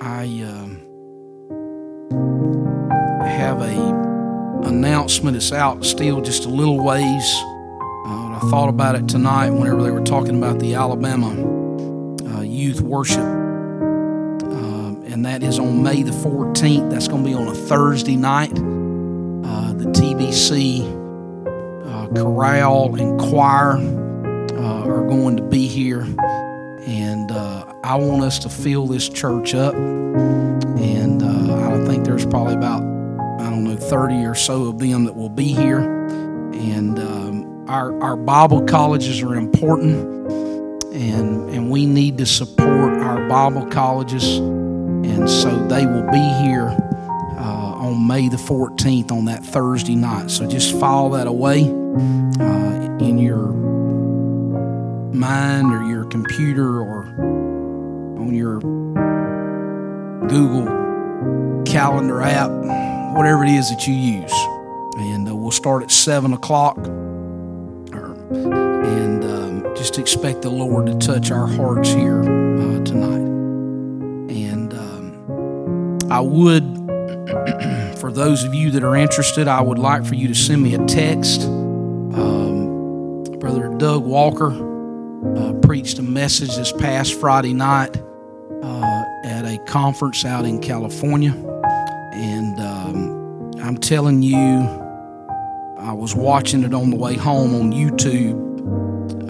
I um, have a announcement. It's out still just a little ways. Uh, I thought about it tonight whenever they were talking about the Alabama uh, youth worship, uh, and that is on May the 14th. That's going to be on a Thursday night. Uh, the TBC uh, chorale and choir uh, are going to be here, I want us to fill this church up. And I think there's probably about I don't know, 30 or so of them that will be here. And um, our, our Bible colleges are important, and, and we need to support our Bible colleges. And so they will be here uh, on May the 14th on that Thursday night. So just file that away uh, in your mind or your computer or on your Google Calendar app whatever it is that you use. And uh, we'll start at 7 o'clock. And um, just expect the Lord to touch our hearts here uh, tonight. And um, I would, for those of you that are interested, I would like for you to send me a text. Um, Brother Doug Walker uh, preached a message this past Friday night conference out in California. And um, I'm telling you, I was watching it on the way home on YouTube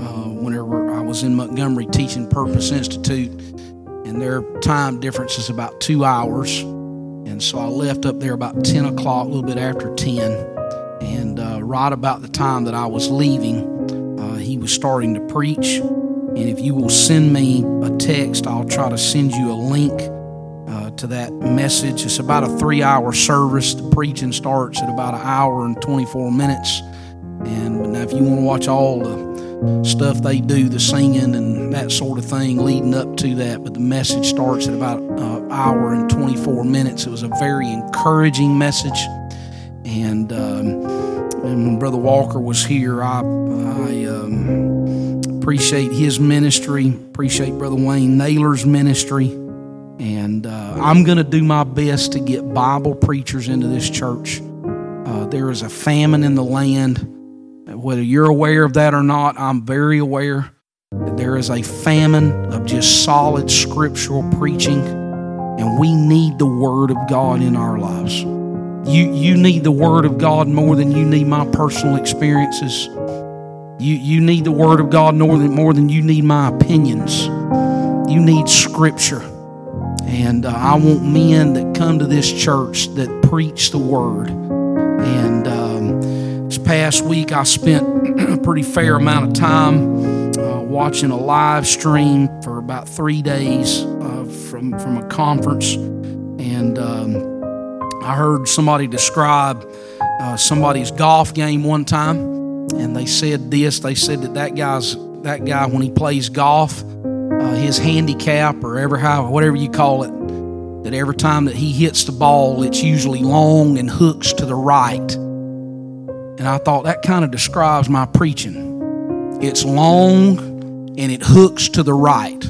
uh, whenever I was in Montgomery teaching Purpose Institute, and their time difference is about two hours. And so I left up there about 10 o'clock, a little bit after 10. And uh, right about the time that I was leaving, uh, he was starting to preach. And if you will send me a text, I'll try to send you a link to that message. It's about a three hour service. The preaching starts at about an hour and 24 minutes. And now, if you want to watch all the stuff they do, the singing and that sort of thing leading up to that, but the message starts at about an hour and 24 minutes. It was a very encouraging message. And, um, and when Brother Walker was here, I, I um, appreciate his ministry, appreciate Brother Wayne Naylor's ministry. And uh, I'm going to do my best to get Bible preachers into this church. Uh, there is a famine in the land. Whether you're aware of that or not, I'm very aware that there is a famine of just solid scriptural preaching, and we need the Word of God in our lives. You, you need the Word of God more than you need my personal experiences. You, you need the Word of God more than, more than you need my opinions. You need Scripture. And uh, I want men that come to this church that preach the word. And um, this past week, I spent a pretty fair amount of time uh, watching a live stream for about three days uh, from, from a conference. And um, I heard somebody describe uh, somebody's golf game one time. And they said this they said that that guy's that guy when he plays golf uh, his handicap or ever how whatever you call it that every time that he hits the ball it's usually long and hooks to the right. And i thought that kind of describes my preaching. It's long and it hooks to the right.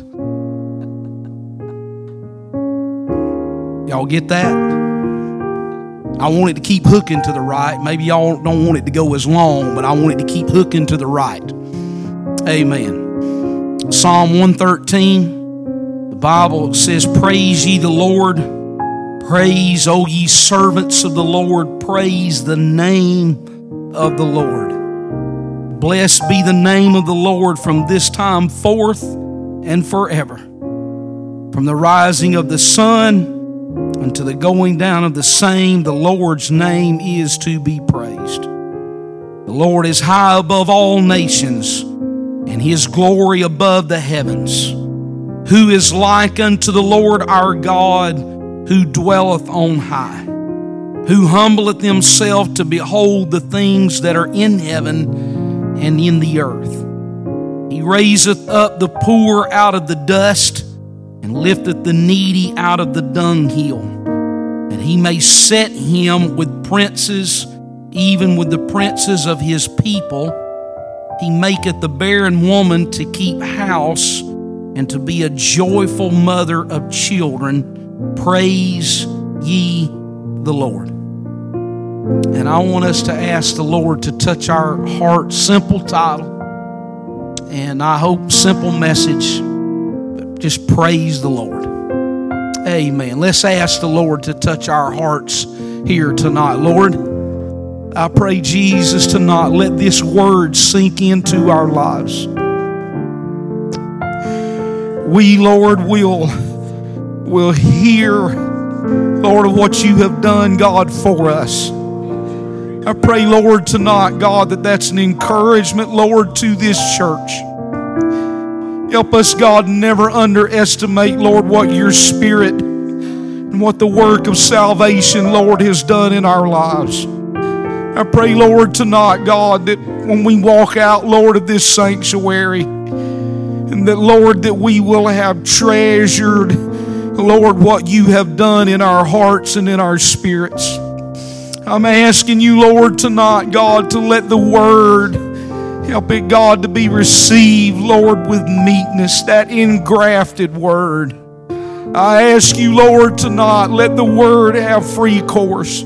Y'all get that? I want it to keep hooking to the right. Maybe y'all don't want it to go as long but i want it to keep hooking to the right. Amen Psalm 113, the Bible says, Praise ye the Lord. Praise, O ye servants of the Lord. Praise the name of the Lord. Blessed be the name of the Lord from this time forth and forever. From the rising of the sun unto the going down of the same, the Lord's name is to be praised. The Lord is high above all nations and his glory above the heavens. Who is like unto the Lord our God, who dwelleth on high, who humbleth himself to behold the things that are in heaven and in the earth. He raiseth up the poor out of the dust and lifteth the needy out of the dunghill, that he may set him with princes, even with the princes of his people he maketh the barren woman to keep house and to be a joyful mother of children. Praise ye the Lord. And I want us to ask the Lord to touch our hearts. Simple title. And I hope simple message. Just praise the Lord. Amen. Let's ask the Lord to touch our hearts here tonight. Lord, I pray, Jesus, to not let this word sink into our lives. We, Lord, will, will hear, Lord, of what you have done, God, for us. I pray, Lord, tonight, God, that that's an encouragement, Lord, to this church. Help us, God, never underestimate, Lord, what your spirit and what the work of salvation, Lord, has done in our lives. I pray, Lord, tonight, God, that when we walk out, Lord, of this sanctuary, and that, Lord, that we will have treasured, Lord, what you have done in our hearts and in our spirits. I'm asking you, Lord, tonight, God, to let the word help it, God, to be received, Lord, with meekness, that engrafted word. I ask you, Lord, tonight, let the word have free course.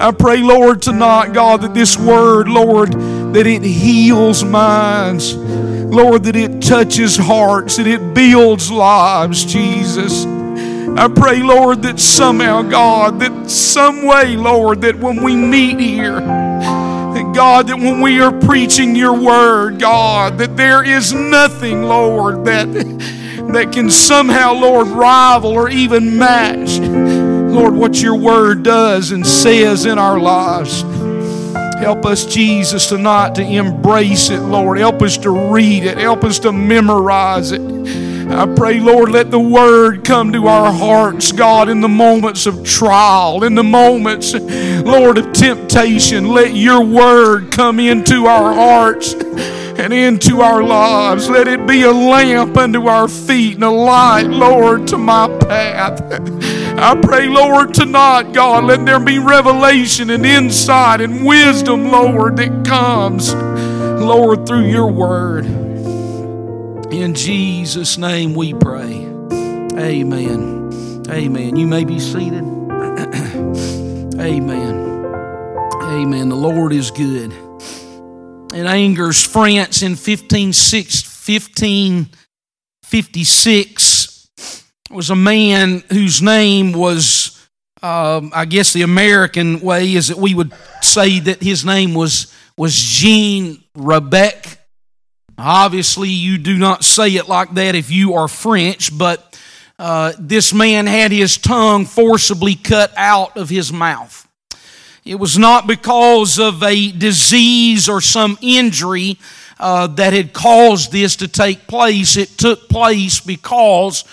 I pray, Lord, tonight, God, that this word, Lord, that it heals minds. Lord, that it touches hearts that it builds lives, Jesus. I pray, Lord, that somehow, God, that some way, Lord, that when we meet here, that God, that when we are preaching your word, God, that there is nothing, Lord, that, that can somehow, Lord, rival or even match, Lord, what your word does and says in our lives. Help us, Jesus, tonight to embrace it, Lord. Help us to read it. Help us to memorize it. I pray, Lord, let the word come to our hearts, God, in the moments of trial, in the moments, Lord, of temptation. Let your word come into our hearts and into our lives. Let it be a lamp unto our feet and a light, Lord, to my path. I pray, Lord, tonight, God, let there be revelation and insight and wisdom, Lord, that comes, Lord, through your word. In Jesus' name we pray. Amen. Amen. You may be seated. Amen. Amen. The Lord is good. In Angers, France, in 15, 1556, was a man whose name was, um, I guess the American way is that we would say that his name was, was Jean Rabec Obviously, you do not say it like that if you are French, but uh, this man had his tongue forcibly cut out of his mouth. It was not because of a disease or some injury uh, that had caused this to take place. It took place because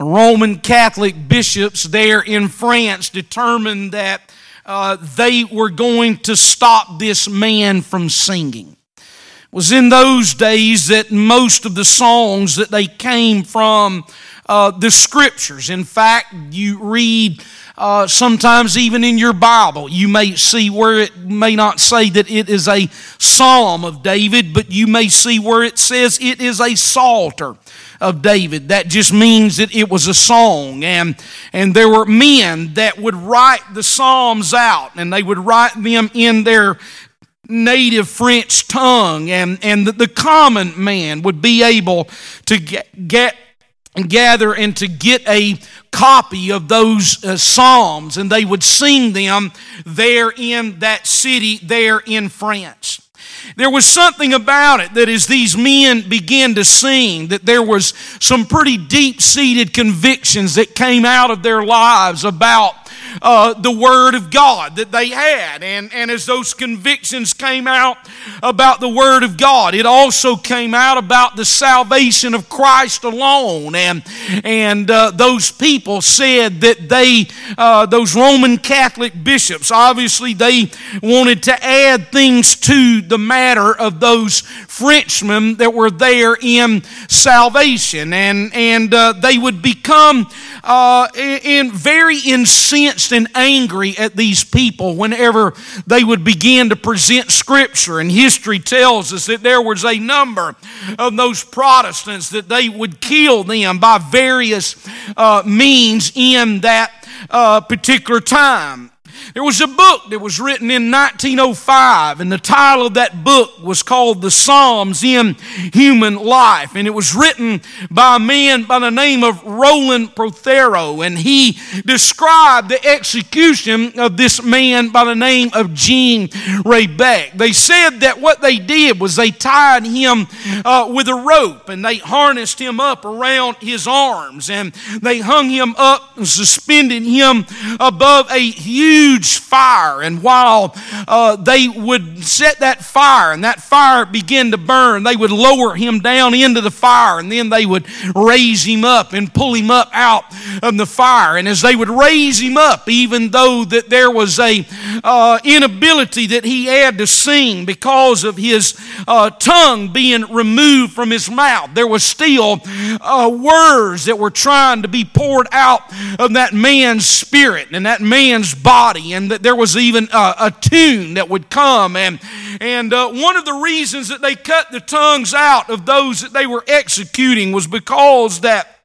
Roman Catholic bishops there in France determined that uh, they were going to stop this man from singing It was in those days that most of the songs that they came from uh, the scriptures. In fact, you read uh, sometimes even in your Bible, you may see where it may not say that it is a psalm of David, but you may see where it says it is a psalter of David. That just means that it was a song. And, and there were men that would write the Psalms out, and they would write them in their native French tongue, and, and the, the common man would be able to get, get gather and to get a copy of those uh, psalms and they would sing them there in that city there in france there was something about it that as these men began to sing that there was some pretty deep-seated convictions that came out of their lives about uh, the Word of God that they had. And, and as those convictions came out about the Word of God, it also came out about the salvation of Christ alone. And, and uh, those people said that they, uh, those Roman Catholic bishops, obviously they wanted to add things to the matter of those Frenchmen that were there in salvation. And, and uh, they would become uh, and very incensed and angry at these people whenever they would begin to present Scripture. And history tells us that there was a number of those Protestants that they would kill them by various uh, means in that uh, particular time. There was a book that was written in 1905, and the title of that book was called The Psalms in Human Life. And it was written by a man by the name of Rowland Prothero, and he described the execution of this man by the name of Jean Rabec. They said that what they did was they tied him uh, with a rope and they harnessed him up around his arms and they hung him up and suspended him above a huge huge fire. And while uh, they would set that fire and that fire began to burn, they would lower him down into the fire and then they would raise him up and pull him up out of the fire. And as they would raise him up, even though that there was a uh, inability that he had to sing because of his uh, tongue being removed from his mouth, there was still uh, words that were trying to be poured out of that man's spirit and that man's body and that there was even a, a tune that would come. And, and uh, one of the reasons that they cut the tongues out of those that they were executing was because that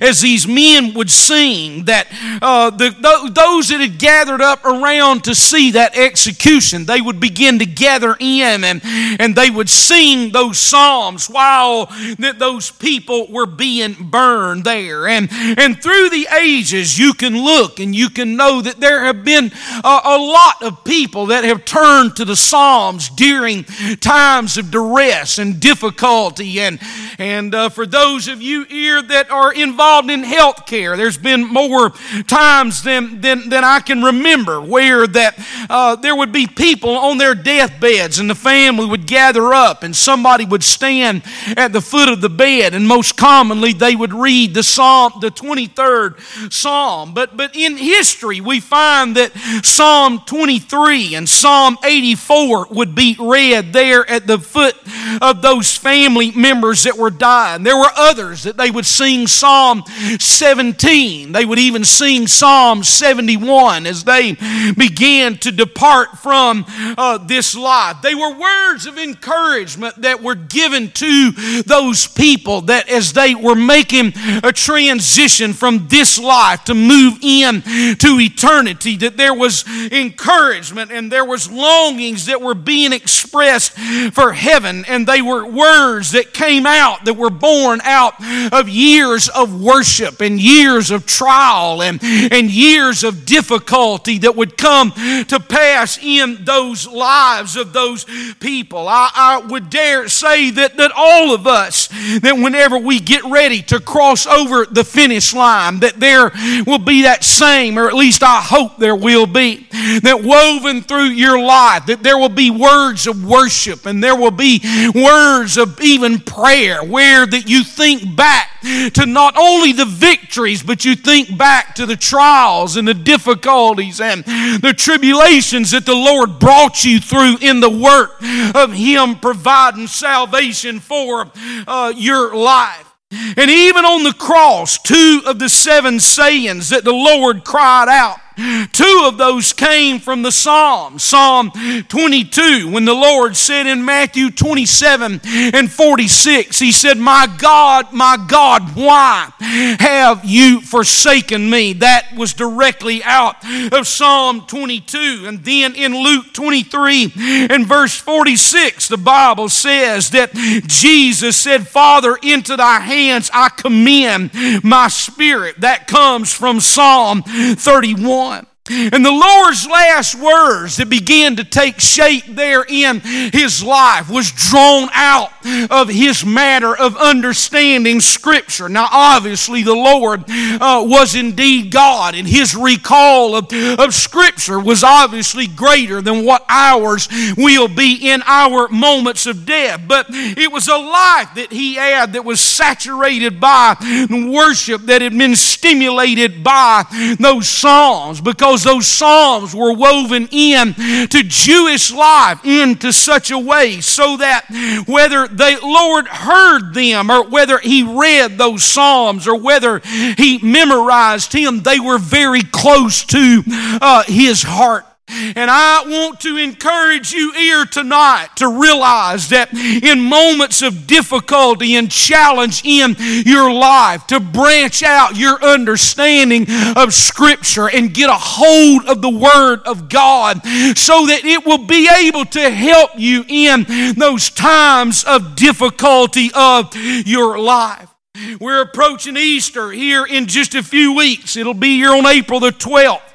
as these men would sing that uh, the, those that had gathered up around to see that execution they would begin to gather in and, and they would sing those psalms while that those people were being burned there. And, and through the ages you can look and you can know that there have been a, a lot of people that have turned to the psalms during times of duress and difficulty. And, and uh, for those of you here that are involved in health care. There's been more times than, than, than I can remember where that uh, there would be people on their deathbeds and the family would gather up and somebody would stand at the foot of the bed and most commonly they would read the psalm, the 23rd psalm. But, but in history we find that Psalm 23 and Psalm 84 would be read there at the foot of those family members that were dying. There were others that they would sing Psalm 17. They would even sing Psalm 71 as they began to depart from uh, this life. They were words of encouragement that were given to those people that as they were making a transition from this life to move in to eternity, that there was encouragement and there was longings that were being expressed for heaven, and they were words that came out that were born out of years of worship and years of trial and, and years of difficulty that would come to pass in those lives of those people. I, I would dare say that, that all of us, that whenever we get ready to cross over the finish line, that there will be that same, or at least I hope there will be, that woven through your life, that there will be words of worship and there will be words of even prayer where that you think back to not only the victories, but you think back to the trials and the difficulties and the tribulations that the Lord brought you through in the work of Him providing salvation for uh, your life. And even on the cross, two of the seven sayings that the Lord cried out Two of those came from the Psalm. Psalm 22, when the Lord said in Matthew 27 and 46, He said, My God, my God, why have you forsaken me? That was directly out of Psalm 22. And then in Luke 23 and verse 46, the Bible says that Jesus said, Father, into thy hands I commend my spirit. That comes from Psalm 31. And the Lord's last words that began to take shape there in his life was drawn out of his matter of understanding Scripture. Now, obviously, the Lord uh, was indeed God, and his recall of, of Scripture was obviously greater than what ours will be in our moments of death. But it was a life that he had that was saturated by worship that had been stimulated by those Psalms because because those Psalms were woven in to Jewish life into such a way so that whether the Lord heard them or whether he read those Psalms or whether he memorized him, they were very close to uh, his heart. And I want to encourage you here tonight to realize that in moments of difficulty and challenge in your life, to branch out your understanding of Scripture and get a hold of the Word of God so that it will be able to help you in those times of difficulty of your life. We're approaching Easter here in just a few weeks. It'll be here on April the 12th.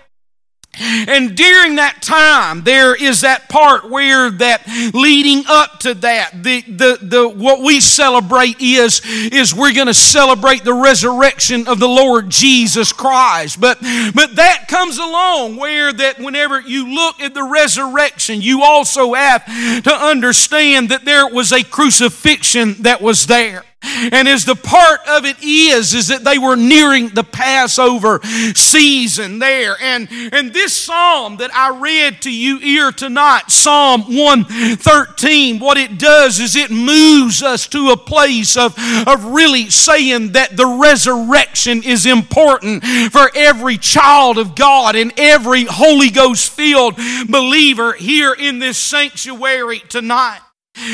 And during that time, there is that part where that leading up to that, the, the, the what we celebrate is, is we're going to celebrate the resurrection of the Lord Jesus Christ. But, but that comes along where that whenever you look at the resurrection, you also have to understand that there was a crucifixion that was there. And as the part of it is, is that they were nearing the Passover season there. And, and this psalm that I read to you here tonight, Psalm 113, what it does is it moves us to a place of, of really saying that the resurrection is important for every child of God and every Holy Ghost filled believer here in this sanctuary tonight.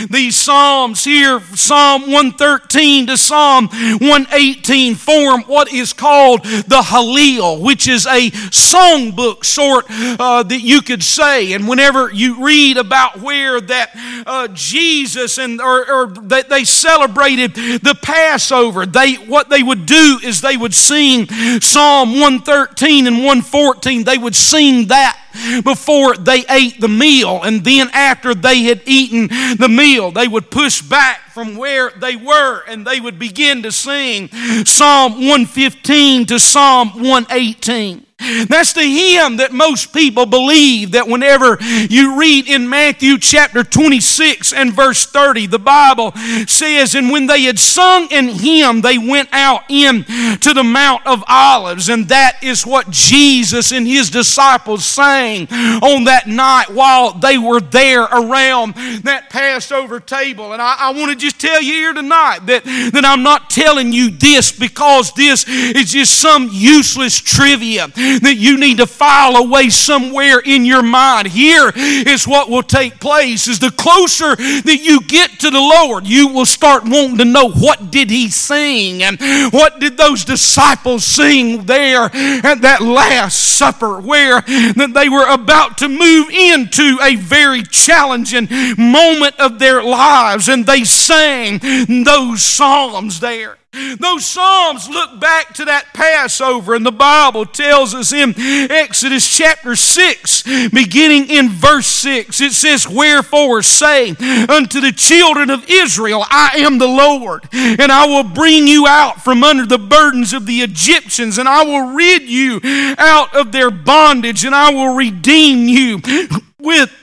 These Psalms here, Psalm 113 to Psalm 118, form what is called the Hallel, which is a songbook sort uh, that you could say. And whenever you read about where that uh, Jesus and or, or they celebrated the Passover, they what they would do is they would sing Psalm 113 and 114. They would sing that before they ate the meal. And then after they had eaten the meal, they would push back from where they were and they would begin to sing Psalm 115 to Psalm 118. That's the hymn that most people believe that whenever you read in Matthew chapter 26 and verse 30, the Bible says, And when they had sung in hymn, they went out in to the Mount of Olives. And that is what Jesus and his disciples sang on that night while they were there around that Passover table. And I, I want to just tell you here tonight that, that I'm not telling you this because this is just some useless trivia that you need to file away somewhere in your mind. Here is what will take place is the closer that you get to the Lord, you will start wanting to know what did he sing and what did those disciples sing there at that last supper where that they were about to move into a very challenging moment of their lives and they sang those psalms there. Those Psalms look back to that Passover, and the Bible tells us in Exodus chapter 6, beginning in verse 6, it says, Wherefore say unto the children of Israel, I am the Lord, and I will bring you out from under the burdens of the Egyptians, and I will rid you out of their bondage, and I will redeem you with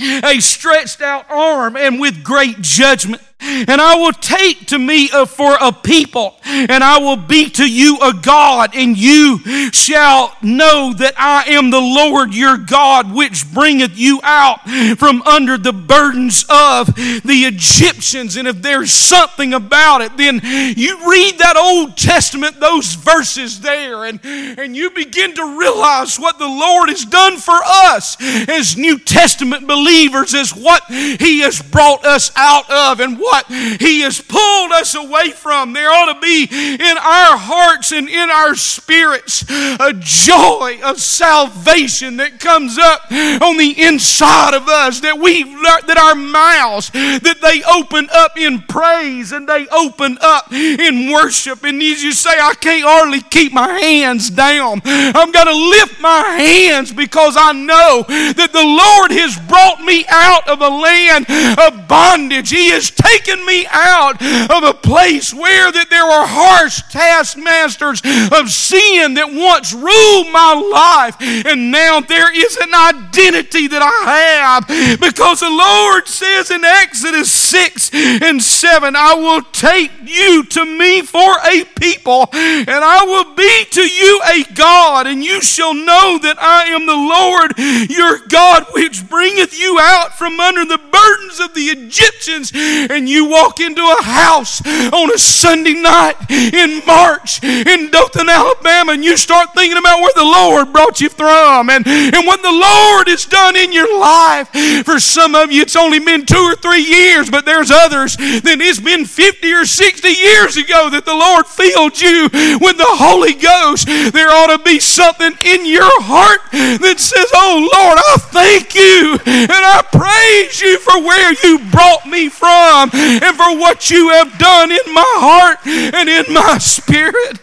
a stretched out arm and with great judgment. And I will take to me for a people, and I will be to you a God, and you shall know that I am the Lord your God, which bringeth you out from under the burdens of the Egyptians. And if there's something about it, then you read that Old Testament, those verses there, and, and you begin to realize what the Lord has done for us as New Testament believers, as what He has brought us out of, and what He has pulled us away from. There ought to be in our hearts and in our spirits a joy of salvation that comes up on the inside of us, that we that our mouths that they open up in praise and they open up in worship. And as you say, I can't hardly keep my hands down. I'm going to lift my hands because I know that the Lord has brought me out of a land of bondage. He has taken me out of a place where that there were harsh taskmasters of sin that once ruled my life. And now there is an identity that I have because the Lord says in Exodus 6 and 7, I will take you to me for a people, and I will be to you a God, and you shall know that I am the Lord your God, which bringeth you out from under the burdens of the Egyptians. And you walk into a house on a Sunday night in March in Dothan, Alabama, and you start thinking about where the Lord brought you from and, and what the Lord has done in your life. For some of you, it's only been two or three years, but there's others that it's been 50 or 60 years ago that the Lord filled you with the Holy Ghost. There ought to be something in your heart that says, Oh Lord, I thank you and I praise you for where you brought me from and for what you have done in my heart and in my spirit.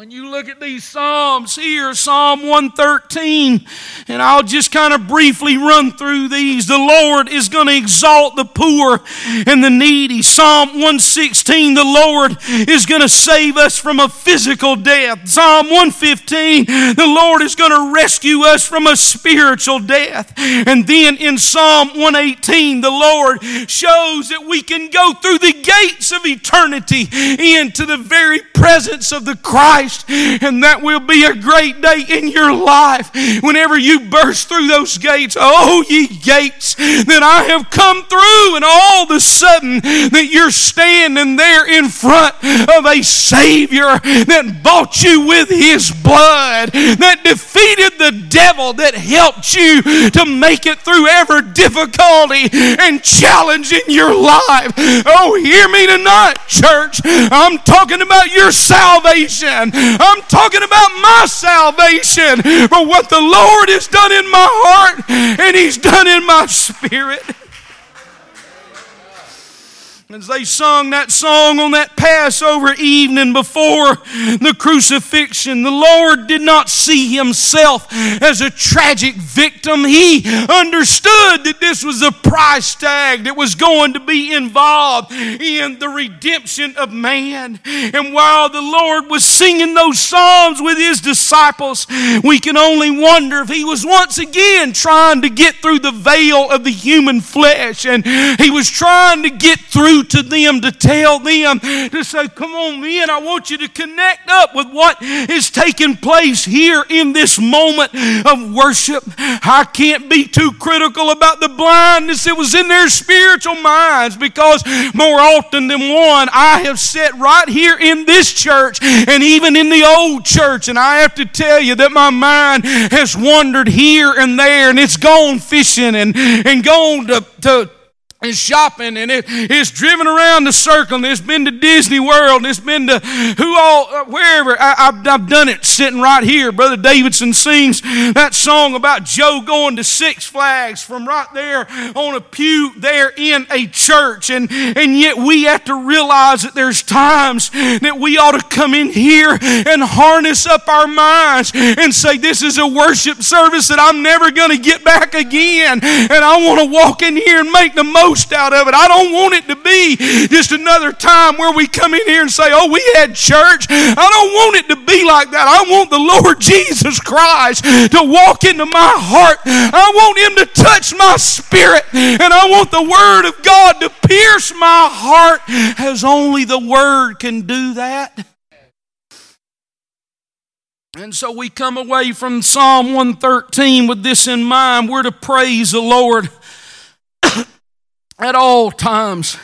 When you look at these Psalms here, Psalm 113, and I'll just kind of briefly run through these. The Lord is going to exalt the poor and the needy. Psalm 116, the Lord is going to save us from a physical death. Psalm 115, the Lord is going to rescue us from a spiritual death. And then in Psalm 118, the Lord shows that we can go through the gates of eternity into the very presence of the Christ Christ. And that will be a great day in your life whenever you burst through those gates. Oh, ye gates that I have come through, and all of a sudden that you're standing there in front of a Savior that bought you with His blood, that defeated the devil, that helped you to make it through every difficulty and challenge in your life. Oh, hear me tonight, church. I'm talking about your salvation. I'm talking about my salvation for what the Lord has done in my heart and He's done in my spirit. As they sung that song on that Passover evening before the crucifixion, the Lord did not see himself as a tragic victim. He understood that this was a price tag that was going to be involved in the redemption of man. And while the Lord was singing those psalms with his disciples, we can only wonder if he was once again trying to get through the veil of the human flesh and he was trying to get through to them to tell them to say, Come on, men, I want you to connect up with what is taking place here in this moment of worship. I can't be too critical about the blindness that was in their spiritual minds because more often than one, I have sat right here in this church and even in the old church, and I have to tell you that my mind has wandered here and there and it's gone fishing and, and gone to, to and shopping and it, it's driven around the circle and it's been to Disney World and it's been to who all uh, wherever. I, have I've done it sitting right here. Brother Davidson sings that song about Joe going to Six Flags from right there on a pew there in a church and and yet we have to realize that there's times that we ought to come in here and harness up our minds and say this is a worship service that I'm never going to get back again and I want to walk in here and make the most out of it. I don't want it to be just another time where we come in here and say, oh, we had church. I don't want it to be like that. I want the Lord Jesus Christ to walk into my heart. I want Him to touch my spirit. And I want the Word of God to pierce my heart as only the Word can do that. And so we come away from Psalm 113 with this in mind. We're to praise the Lord at all times.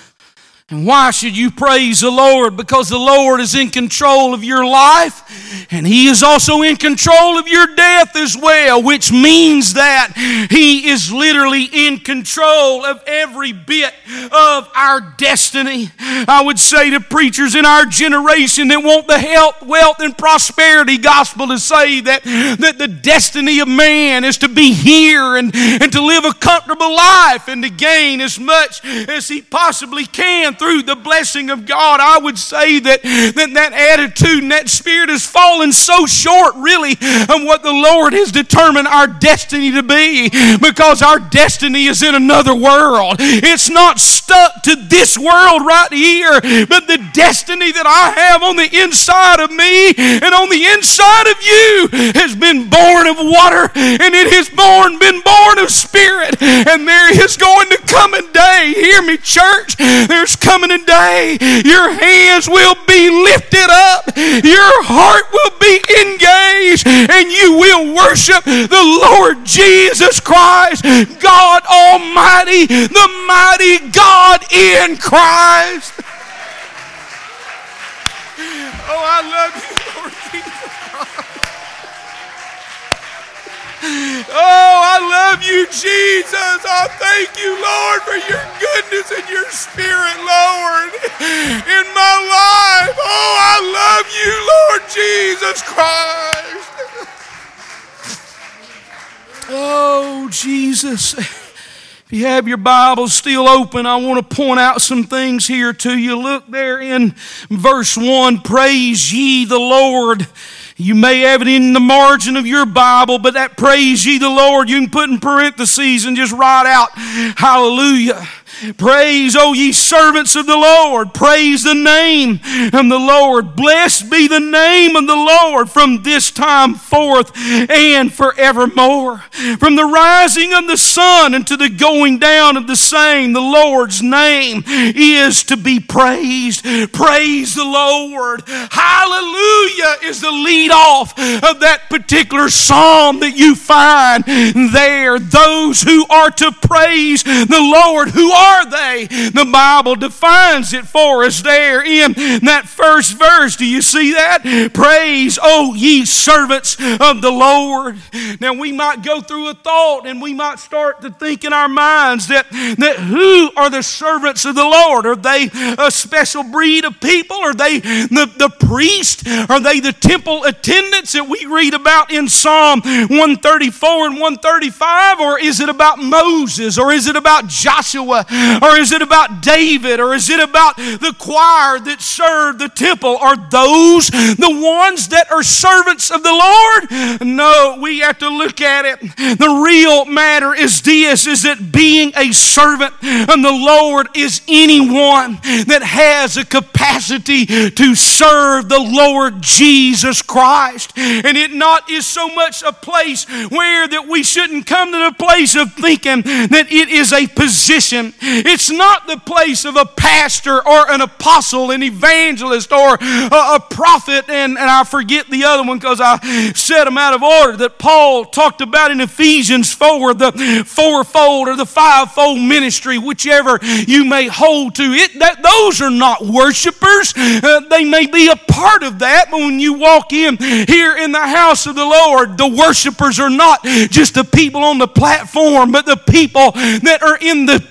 And why should you praise the Lord? Because the Lord is in control of your life and He is also in control of your death as well, which means that He is literally in control of every bit of our destiny. I would say to preachers in our generation that want the health, wealth, and prosperity gospel to say that, that the destiny of man is to be here and, and to live a comfortable life and to gain as much as he possibly can through the blessing of God, I would say that that, that attitude and that spirit has fallen so short, really, of what the Lord has determined our destiny to be because our destiny is in another world. It's not stuck to this world right here, but the destiny that I have on the inside of me and on the inside of you has been born of water and it has born, been born of spirit. And there is going to come a day, hear me, church, there's coming a day your hands will be lifted up, your heart will be engaged, and you will worship the Lord Jesus Christ, God Almighty, the mighty God in Christ. Oh, I love you, Lord Jesus. Oh, I love you, Jesus. I thank you, Lord, for your goodness and your spirit, Lord, in my life. Oh, I love you, Lord Jesus Christ. Oh, Jesus. If you have your Bible still open, I want to point out some things here to you. Look there in verse 1 Praise ye the Lord. You may have it in the margin of your Bible, but that praise ye the Lord, you can put in parentheses and just write out, Hallelujah. Praise, O ye servants of the Lord. Praise the name of the Lord. Blessed be the name of the Lord from this time forth and forevermore. From the rising of the sun unto the going down of the same, the Lord's name is to be praised. Praise the Lord. Hallelujah is the lead off of that particular psalm that you find there. Those who are to praise the Lord, who are are they? The Bible defines it for us there in that first verse. Do you see that? Praise, oh ye servants of the Lord. Now we might go through a thought and we might start to think in our minds that, that who are the servants of the Lord? Are they a special breed of people? Are they the, the priest? Are they the temple attendants that we read about in Psalm 134 and 135? Or is it about Moses? Or is it about Joshua? Or is it about David? Or is it about the choir that served the temple? Are those the ones that are servants of the Lord? No, we have to look at it. The real matter is this is that being a servant of the Lord is anyone that has a capacity to serve the Lord Jesus Christ. And it not is so much a place where that we shouldn't come to the place of thinking that it is a position. It's not the place of a pastor or an apostle, an evangelist, or a, a prophet, and, and I forget the other one because I set them out of order that Paul talked about in Ephesians 4, the fourfold or the fivefold ministry, whichever you may hold to. It, that, those are not worshipers. Uh, they may be a part of that, but when you walk in here in the house of the Lord, the worshipers are not just the people on the platform, but the people that are in the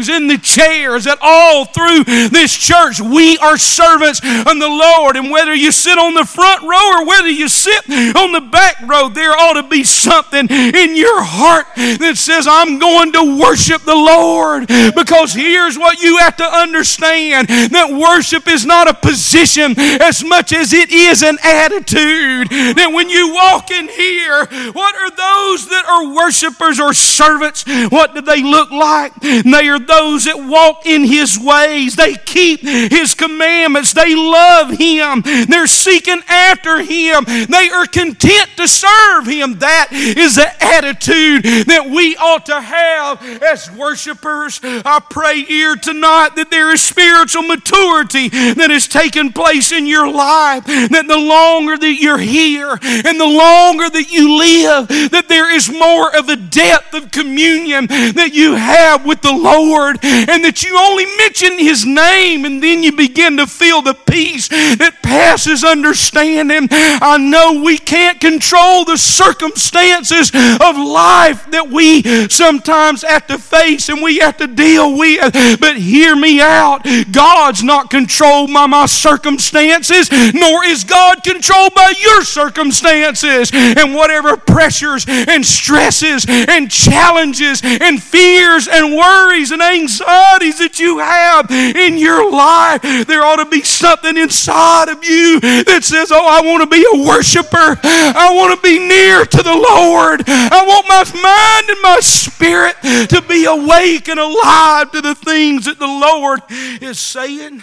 pews in the chairs, that all through this church we are servants of the Lord. And whether you sit on the front row or whether you sit on the back row, there ought to be something in your heart that says, I'm going to worship the Lord. Because here's what you have to understand that worship is not a position as much as it is an attitude. That when you walk in here, what are those that are worshipers or servants? What do they look like? They are those that walk in His ways. They keep His commandments. They love Him. They're seeking after Him. They are content to serve Him. That is the attitude that we ought to have as worshipers. I pray here tonight that there is spiritual maturity that has taken place in your life. That the longer that you're here and the longer that you live, that there is more of a depth of communion that you have with the Lord and that you only mention His name and then you begin to feel the peace that passes understanding. I know we can't control the circumstances of life that we sometimes have to face and we have to deal with, but hear me out. God's not controlled by my circumstances, nor is God controlled by your circumstances. And whatever pressures and stresses and challenges and fears and worries and anxieties that you have in your life, there ought to be something inside of you that says, Oh, I want to be a worshiper. I want to be near to the Lord. I want my mind and my spirit to be awake and alive to the things that the Lord is saying.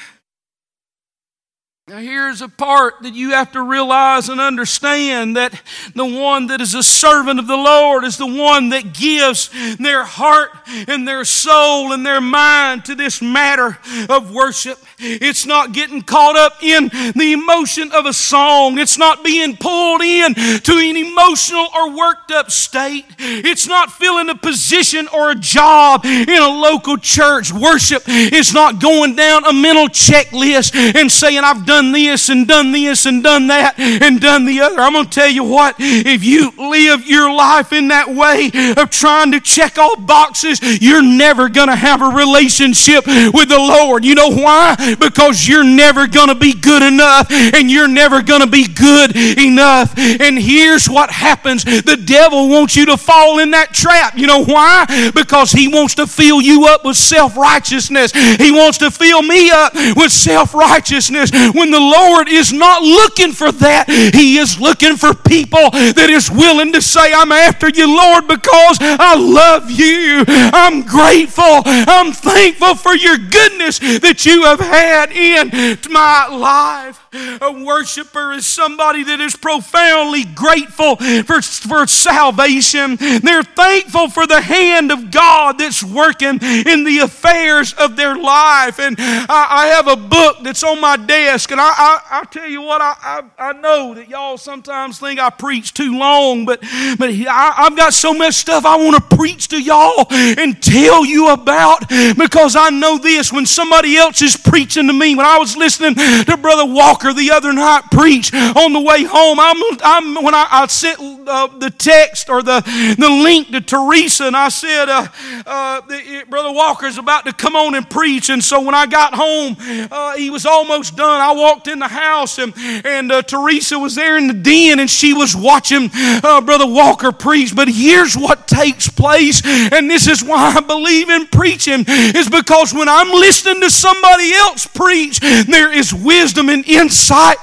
Now, here's a part that you have to realize and understand that the one that is a servant of the Lord is the one that gives their heart and their soul and their mind to this matter of worship. It's not getting caught up in the emotion of a song. It's not being pulled in to an emotional or worked up state. It's not filling a position or a job in a local church. Worship is not going down a mental checklist and saying, I've done this and done this and done that and done the other. I'm going to tell you what, if you live your life in that way of trying to check all boxes, you're never going to have a relationship with the Lord. You know why? because you're never going to be good enough and you're never going to be good enough. And here's what happens the devil wants you to fall in that trap. You know why? Because he wants to fill you up with self righteousness. He wants to fill me up with self righteousness. When the Lord is not looking for that, He is looking for people that is willing to say, I'm after you, Lord, because I love you. I'm grateful. I'm thankful for your goodness that you have had in my life. A worshiper is somebody that is profoundly grateful for, for salvation. They're thankful for the hand of God that's working in the affairs of their life. And I, I have a book that's on my desk, and I, I, I tell you what, I, I, I, know that y'all sometimes think I preach too long, but, but I, I've got so much stuff I want to preach to y'all and tell you about because I know this when somebody else is preaching to me. When I was listening to Brother Walker the other night preach on the way home, I'm, I'm when I, I sent uh, the text or the, the link to Teresa, and I said, uh, uh, the, Brother about to come on and preach. And so when I got home, uh, he was almost done. I walked in the house, and, and uh, Teresa was there in the den, and she was watching uh, Brother Walker preach. But here's what takes place, and this is why I believe in preaching, is because when I'm listening to somebody else preach, there is wisdom and insight,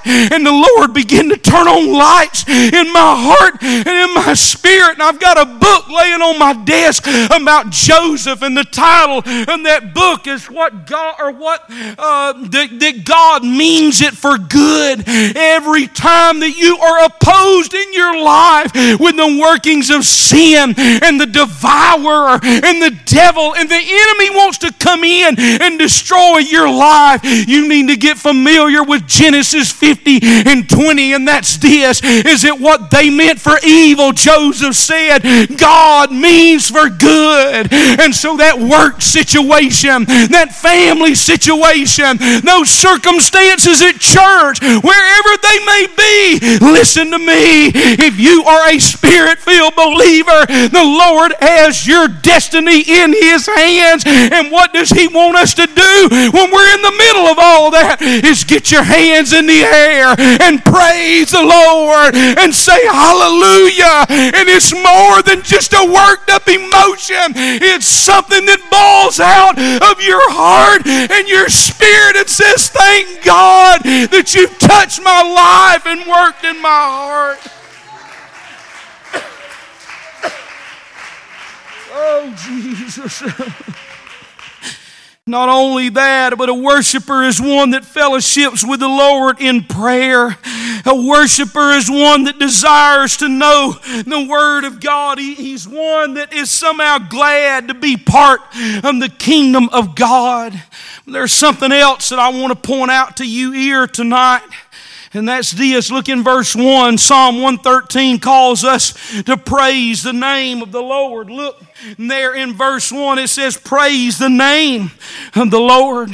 and the Lord begin to turn on lights in my heart and in my spirit. And I've got a book laying on my desk about Joseph, and the title of that book is what God or what uh, that, that God means it for good. Every time that you are opposed in your life with the workings of sin and the devourer and the devil and the enemy wants to come in and destroy your life, you need to get familiar with Genesis 50 and 20, and that's this is it what they meant for evil, Joseph said, God means for good. And so that work situation, that family situation, those circumstances at church, wherever they may be, listen to me. If you are a spirit filled believer, the Lord has your destiny in His hands. And what does He want us to do when we're in the middle of all that? Is get your hands in the air and praise the Lord and say hallelujah. And it's more than just a worked up emotion, it's something that balls out of your heart and your spirit and says, Thank God that you've touched my life and worked in my heart. Oh, Jesus. Not only that, but a worshiper is one that fellowships with the Lord in prayer. A worshiper is one that desires to know the Word of God. He, he's one that is somehow glad to be part of the kingdom of God. There's something else that I want to point out to you here tonight. And that's this. Look in verse 1. Psalm 113 calls us to praise the name of the Lord. Look there in verse 1. It says, Praise the name of the Lord.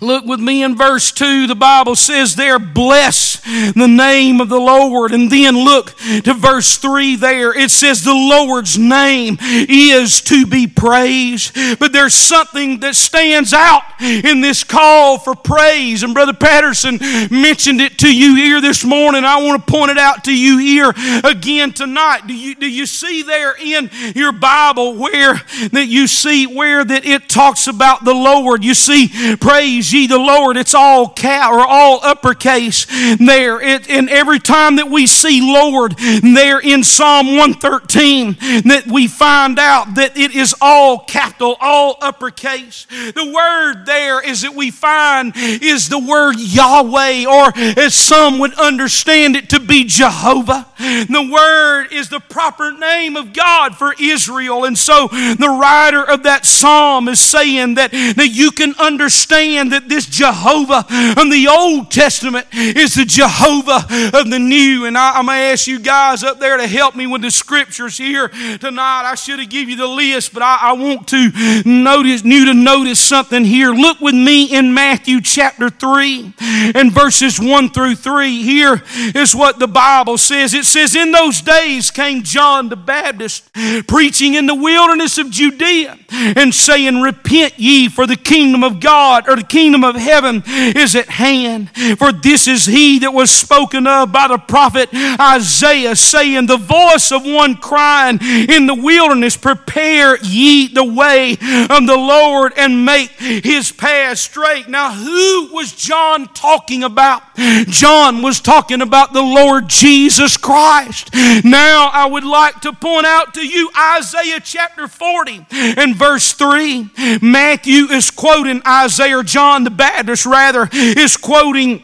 Look with me in verse 2. The Bible says there, bless the name of the Lord. And then look to verse 3 there. It says the Lord's name is to be praised. But there's something that stands out in this call for praise. And Brother Patterson mentioned it to you here this morning. I want to point it out to you here again tonight. Do you, do you see there in your Bible where that you see where that it talks about the Lord? You see, praise ye the Lord. It's all cat or all uppercase there. It, and every time that we see Lord there in Psalm 113, that we find out that it is all capital, all uppercase. The word there is that we find is the word Yahweh, or as some would understand it to be Jehovah. The word is the proper name of God for Israel. And so the writer of that psalm is saying that, that you can understand that this Jehovah in the Old Testament is the Jehovah of the New. And I, am going to ask you guys up there to help me with the scriptures here tonight. I should have given you the list, but I, I want to notice, you to notice something here. Look with me in Matthew chapter 3 and verses 1 through 3. Here is what the Bible says. It says, In those days came John the Baptist preaching in the wilderness of Judea and saying, Repent ye, for the kingdom of God or the kingdom of heaven is at hand. For this is he that was spoken of by the prophet Isaiah, saying, The voice of one crying in the wilderness, Prepare ye the way of the Lord and make his path straight. Now, who was John talking about? John was talking about the Lord Jesus Christ. Now, I would like to point out to you Isaiah chapter 40 and verse 3. Matthew is quoting Isaiah, John the Baptist rather, is quoting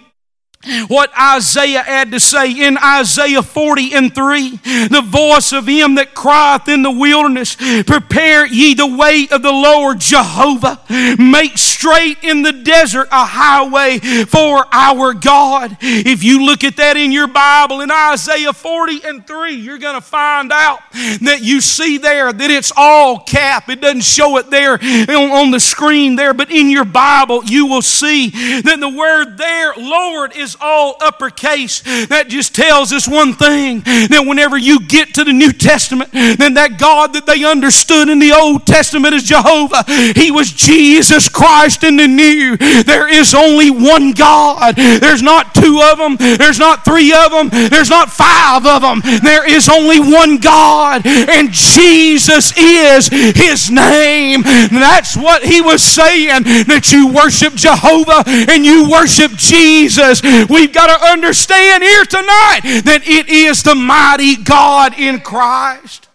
what Isaiah had to say in Isaiah 40 and 3 the voice of him that crieth in the wilderness, Prepare ye the way of the Lord Jehovah, make straight in the desert a highway for our God. If you look at that in your Bible in Isaiah 40 and 3, you're going to find out that you see there that it's all cap. It doesn't show it there on, the screen there, but in your Bible, you will see that the word there, Lord, is is all uppercase. That just tells us one thing that whenever you get to the New Testament, then that God that they understood in the Old Testament as Jehovah, He was Jesus Christ in the New. There is only one God. There's not two of them, there's not three of them, there's not five of them. There is only one God, and Jesus is His name. That's what He was saying that you worship Jehovah and you worship Jesus. We've got to understand here tonight that it is the mighty God in Christ.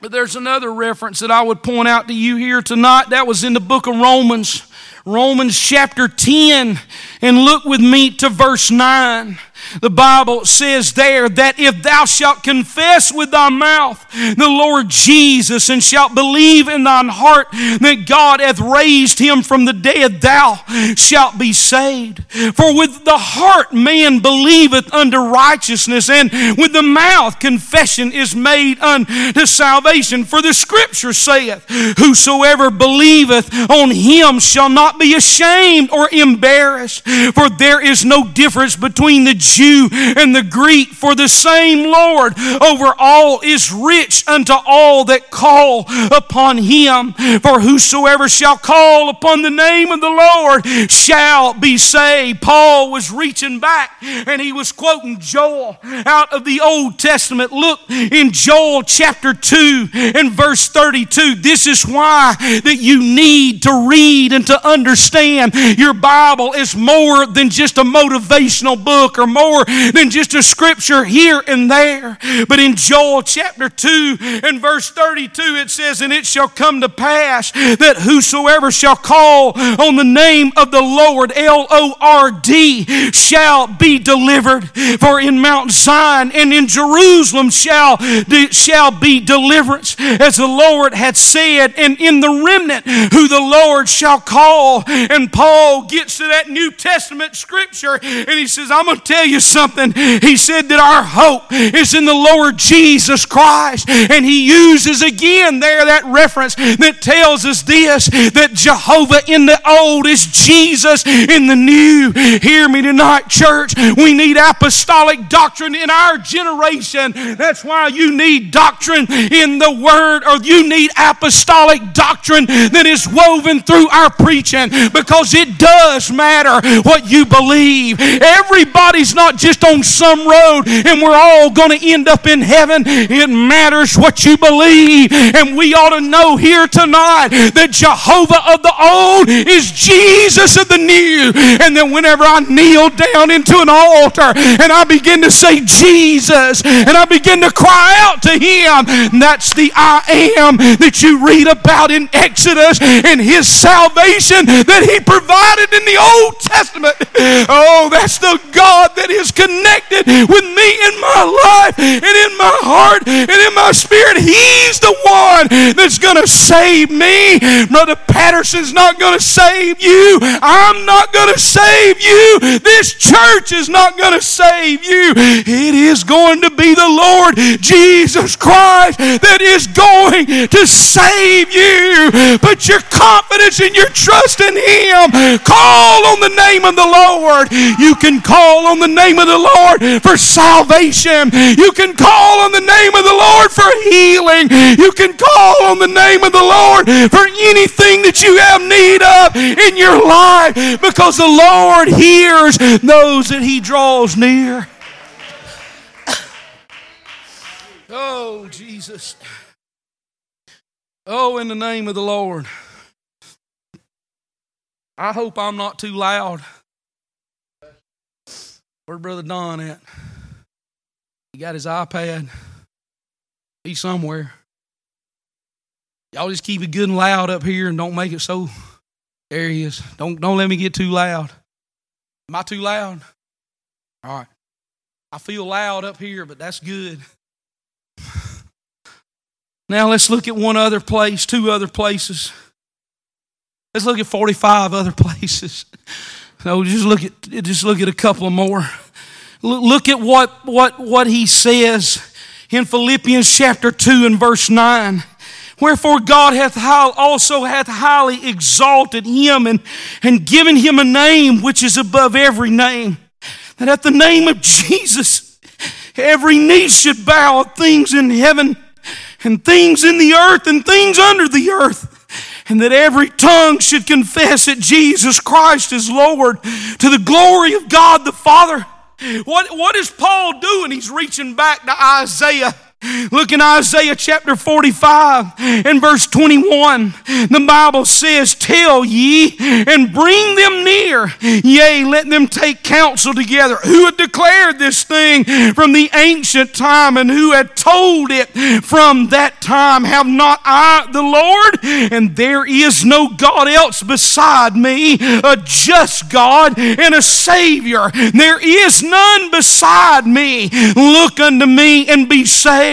But there's another reference that I would point out to you here tonight. That was in the book of Romans, Romans chapter 10. And look with me to verse 9. The Bible says there that if thou shalt confess with thy mouth the Lord Jesus and shalt believe in thine heart that God hath raised him from the dead, thou shalt be saved. For with the heart man believeth unto righteousness, and with the mouth confession is made unto salvation. For the scripture saith, Whosoever believeth on him shall not be ashamed or embarrassed. For there is no difference between the Jew and the Greek, for the same Lord over all is rich unto all that call upon him. For whosoever shall call upon the name of the Lord shall be saved. Paul was reaching back and he was quoting Joel out of the Old Testament. Look in Joel chapter 2 and verse 32. This is why that you need to read and to understand your Bible is more than just a motivational book or more than just a scripture here and there. But in Joel chapter 2 and verse 32, it says, And it shall come to pass that whosoever shall call on the name of the Lord, L O R D, shall be delivered. For in Mount Zion and in Jerusalem shall, shall be deliverance, as the Lord had said, and in the remnant who the Lord shall call. And Paul gets to that New Testament scripture and he says, I'm going to tell you you something. He said that our hope is in the Lord Jesus Christ. And he uses again there that reference that tells us this that Jehovah in the old is Jesus in the new. Hear me tonight, church. We need apostolic doctrine in our generation. That's why you need doctrine in the Word, or you need apostolic doctrine that is woven through our preaching because it does matter what you believe. Everybody's not just on some road and we're all going to end up in heaven. It matters what you believe. And we ought to know here tonight that Jehovah of the old is Jesus of the new. And then whenever I kneel down into an altar and I begin to say Jesus and I begin to cry out to Him, that's the I am that you read about in Exodus and His salvation that He provided in the Old Testament. Oh, that's the God that is connected with me in my life and in my heart and in my spirit. He's the one that's going to save me. Brother Patterson's not going to save you. I'm not going to save you. This church is not going to save you. It is going to be the Lord Jesus Christ that is going to save you. Put your confidence and your trust in Him. Call on the name of the Lord. You can call on the name of the Lord for salvation. You can call on the name of the Lord for healing. You can call on the name of the Lord for anything that you have need of in your life because the Lord hears those that He draws near. Oh, Jesus. Oh, in the name of the Lord. I hope I'm not too loud. Where's Brother Don at? He got his iPad. He's somewhere. Y'all just keep it good and loud up here and don't make it so. There he is. Don't, don't let me get too loud. Am I too loud? All right. I feel loud up here, but that's good. Now let's look at one other place, two other places. Let's look at 45 other places. No, just look at just look at a couple of more. Look at what what what he says in Philippians chapter 2 and verse 9. Wherefore God hath also hath highly exalted him and, and given him a name which is above every name. That at the name of Jesus, every knee should bow of things in heaven and things in the earth and things under the earth. And that every tongue should confess that Jesus Christ is Lord to the glory of God the Father. What, what is Paul doing? He's reaching back to Isaiah Look in Isaiah chapter 45 and verse 21. The Bible says, Tell ye and bring them near. Yea, let them take counsel together. Who had declared this thing from the ancient time and who had told it from that time? Have not I the Lord? And there is no God else beside me, a just God and a Savior. There is none beside me. Look unto me and be saved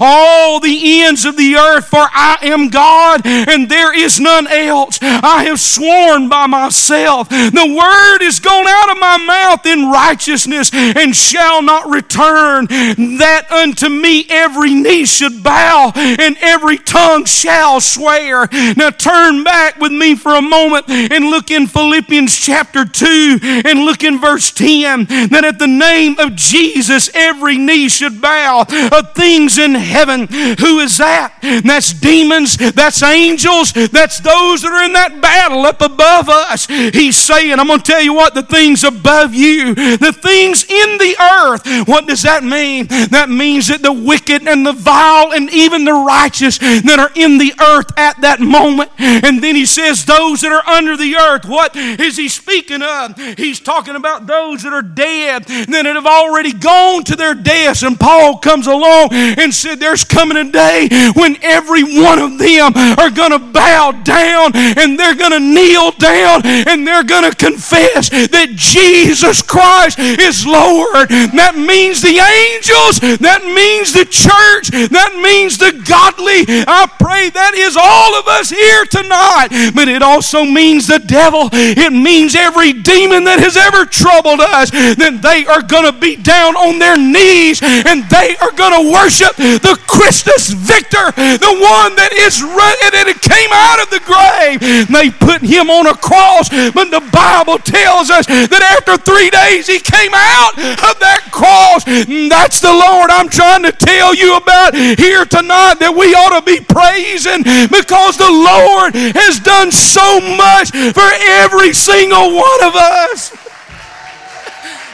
all the ends of the earth, for I am God and there is none else. I have sworn by myself, the word is gone out of my mouth in righteousness and shall not return, that unto me every knee should bow and every tongue shall swear. Now turn back with me for a moment and look in Philippians chapter 2 and look in verse 10 that at the name of Jesus every knee should bow. A thing in heaven. Who is that? that's demons, that's angels, that's those that are in that battle up above us. He's saying, I'm going to tell you what, the things above you, the things in the earth. What does that mean? That means that the wicked and the vile and even the righteous that are in the earth at that moment. And then he says, those that are under the earth. What is he speaking of? He's talking about those that are dead, that have already gone to their deaths. And Paul comes along and said, There's coming a day when every one of them are going to bow down and they're going to kneel down and they're going to confess that Jesus Christ is Lord. That means the angels, that means the church, that means the godly. I pray that is all of us here tonight, but it also means the devil. It means every demon that has ever troubled us, that they are going to be down on their knees and they are going to worship the Christus Victor, the one that is that it came out of the grave. They put him on a cross, but the Bible tells us that after three days he came out of that cross. That's the Lord I'm trying to tell you about here tonight that we ought to be praising because the Lord has done so much for every single one of us.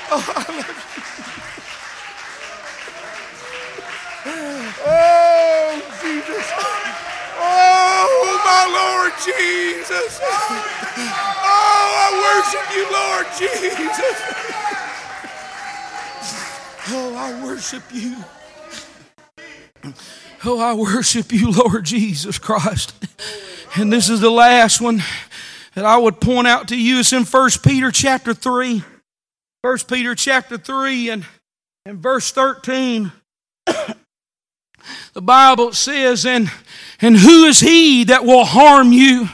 Oh, Oh, Jesus. Oh, my Lord Jesus. Oh, I worship you, Lord Jesus. Oh, I worship you. Oh, I worship you, Lord Jesus Christ. And this is the last one that I would point out to you. It's in 1 Peter chapter 3. 1 Peter chapter 3 and, and verse 13. The Bible says, and, and who is he that will harm you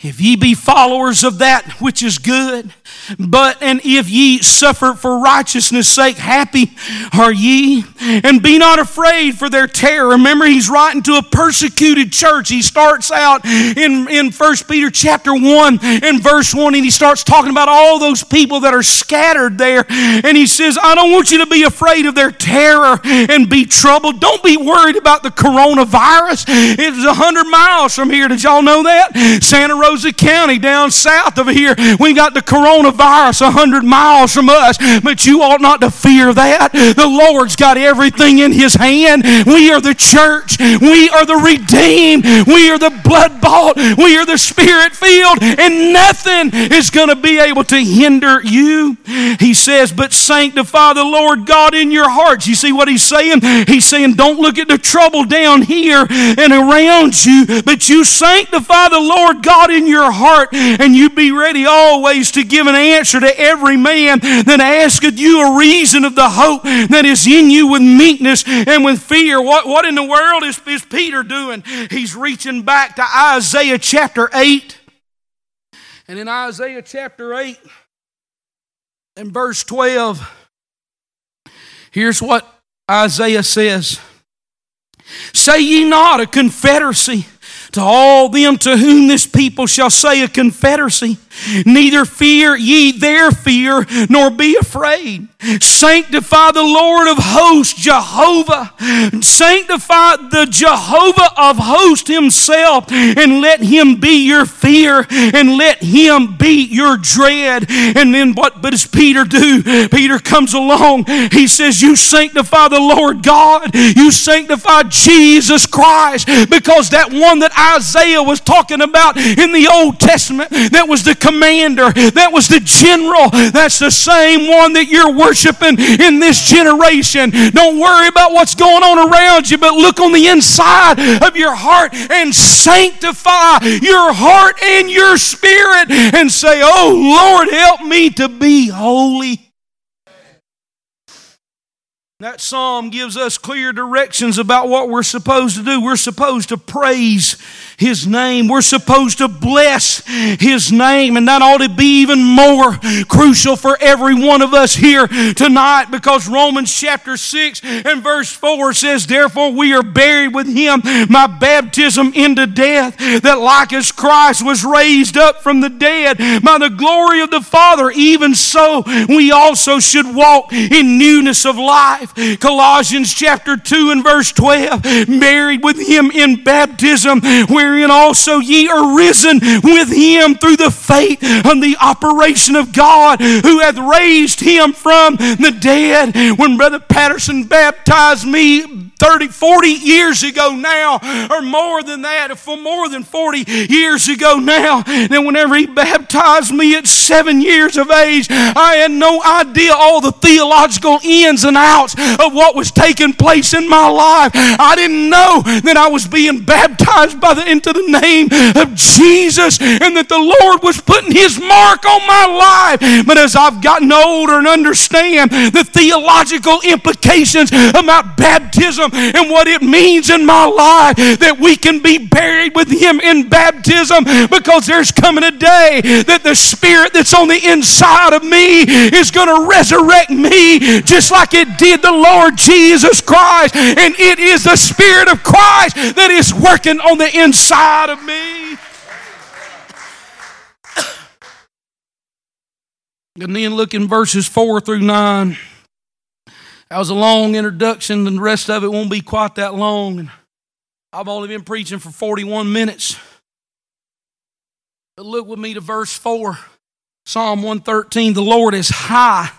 if ye be followers of that which is good? But and if ye suffer for righteousness' sake, happy are ye. And be not afraid for their terror. Remember, he's writing to a persecuted church. He starts out in, in 1 Peter chapter 1 and verse 1, and he starts talking about all those people that are scattered there. And he says, I don't want you to be afraid of their terror and be troubled. Don't be worried about the coronavirus. It's a hundred miles from here. Did y'all know that? Santa Rosa County down south of here, we got the coronavirus virus a hundred miles from us, but you ought not to fear that. The Lord's got everything in His hand. We are the church. We are the redeemed. We are the blood bought. We are the spirit filled, and nothing is going to be able to hinder you. He says, But sanctify the Lord God in your hearts. You see what He's saying? He's saying, Don't look at the trouble down here and around you, but you sanctify the Lord God in your heart, and you be ready always to give an answer to every man that asketh you a reason of the hope that is in you with meekness and with fear. What, what in the world is, is Peter doing? He's reaching back to Isaiah chapter 8. And in Isaiah chapter 8 and verse 12, here's what Isaiah says Say ye not a confederacy to all them to whom this people shall say a confederacy. Neither fear ye their fear, nor be afraid. Sanctify the Lord of hosts, Jehovah. Sanctify the Jehovah of hosts himself, and let him be your fear, and let him be your dread. And then what does Peter do? Peter comes along. He says, You sanctify the Lord God, you sanctify Jesus Christ, because that one that Isaiah was talking about in the Old Testament, that was the commander, that was the general. That's the same one that you're worshiping in this generation. Don't worry about what's going on around you, but look on the inside of your heart and sanctify your heart and your spirit and say, Oh Lord, help me to be holy. That psalm gives us clear directions about what we're supposed to do. We're supposed to praise His name. We're supposed to bless His name. And that ought to be even more crucial for every one of us here tonight because Romans chapter 6 and verse 4 says, Therefore we are buried with Him by baptism into death, that like as Christ was raised up from the dead by the glory of the Father, even so we also should walk in newness of life. Colossians chapter 2 and verse 12, buried with him in baptism, wherein also ye are risen with him through the faith and the operation of God who hath raised him from the dead. When Brother Patterson baptized me, 30, 40 years ago now, or more than that, for more than 40 years ago now. And whenever he baptized me at seven years of age, I had no idea all the theological ins and outs of what was taking place in my life. I didn't know that I was being baptized by the, into the name of Jesus and that the Lord was putting his mark on my life. But as I've gotten older and understand the theological implications about baptism and what it means in my life, that we can be buried with him in baptism because there's coming a day that the spirit that's on the inside of me is going to resurrect me just like it did the Lord Jesus Christ. And it is the Spirit of Christ that is working on the inside of me. And then look in verses 4 through 9. That was a long introduction, and the rest of it won't be quite that long. And I've only been preaching for 41 minutes. But look with me to verse 4. Psalm 113 The Lord is high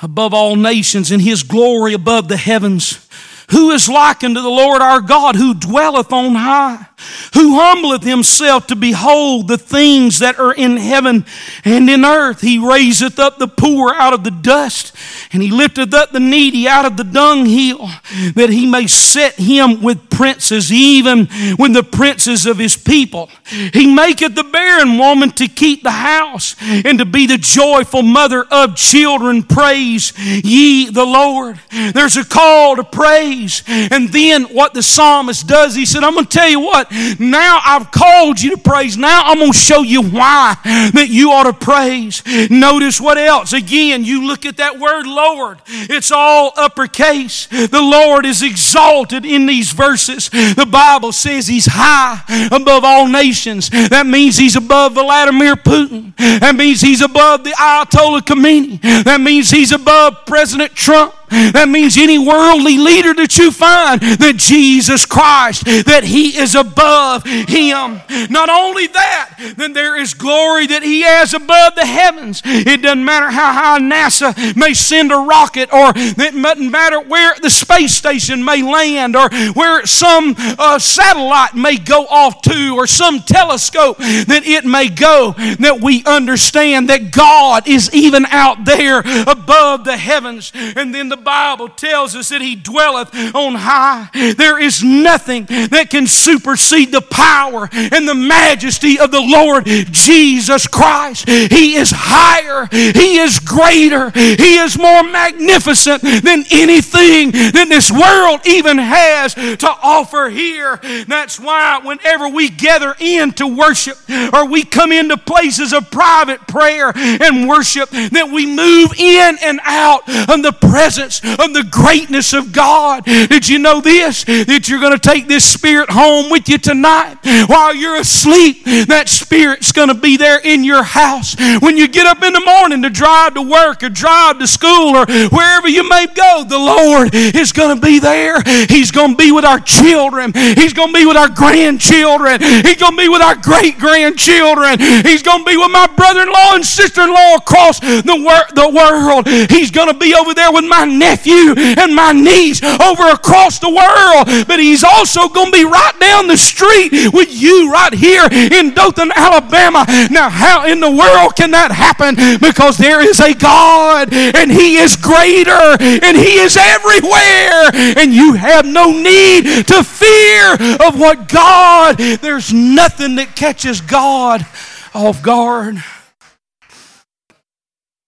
above all nations, and his glory above the heavens. Who is like unto the Lord our God, who dwelleth on high, who humbleth himself to behold the things that are in heaven and in earth? He raiseth up the poor out of the dust, and he lifteth up the needy out of the dunghill, that he may set him with princes, even with the princes of his people. He maketh the barren woman to keep the house, and to be the joyful mother of children. Praise ye the Lord. There's a call to praise praise. And then what the psalmist does, he said, I'm going to tell you what, now I've called you to praise. Now I'm going to show you why that you ought to praise. Notice what else. Again, you look at that word Lord, it's all uppercase. The Lord is exalted in these verses. The Bible says he's high above all nations. That means he's above Vladimir Putin. That means he's above the Ayatollah Khomeini. That means he's above President Trump. That means any worldly leader that you find that Jesus Christ, that He is above him. Not only that, then there is glory that He has above the heavens. It doesn't matter how high NASA may send a rocket, or it doesn't matter where the space station may land, or where some uh, satellite may go off to, or some telescope that it may go, that we understand that God is even out there above the heavens. And then the Bible tells us that He dwelleth on high. There is nothing that can supersede the power and the majesty of the Lord Jesus Christ. He is higher, He is greater, He is more magnificent than anything that this world even has to offer here. That's why whenever we gather in to worship or we come into places of private prayer and worship, that we move in and out of the presence of the greatness of God. Did you know this? That you're going to take this spirit home with you tonight while you're asleep. That spirit's going to be there in your house. When you get up in the morning to drive to work or drive to school or wherever you may go, the Lord is going to be there. He's going to be with our children. He's going to be with our grandchildren. He's going to be with our great grandchildren. He's going to be with my brother in law and sister in law across the, wor- the world. He's going to be over there with my nephew and my niece over across the world, but he's also going to be right down the street with you right here in Dothan, Alabama. Now, how in the world can that happen? Because there is a God and he is greater and he is everywhere, and you have no need to fear of what God, there's nothing that catches God off guard.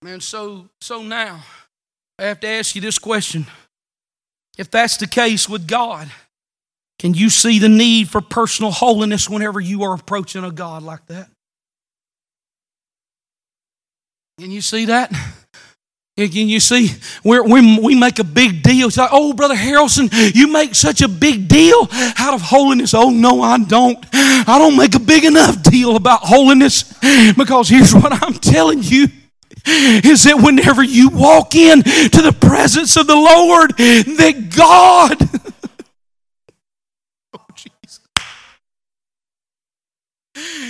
Man, so so now I have to ask you this question. If that's the case with God, can you see the need for personal holiness whenever you are approaching a God like that? Can you see that? Can you see? we we we make a big deal. It's like, oh, Brother Harrelson, you make such a big deal out of holiness. Oh, no, I don't. I don't make a big enough deal about holiness because here's what I'm telling you is that whenever you walk in to the presence of the Lord, that God, oh Jesus,